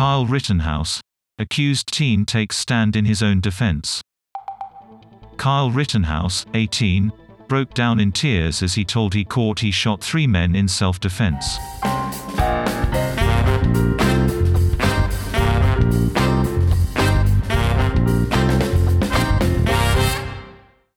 Kyle Rittenhouse. Accused teen takes stand in his own defense. Kyle Rittenhouse, 18, broke down in tears as he told he caught he shot three men in self-defense.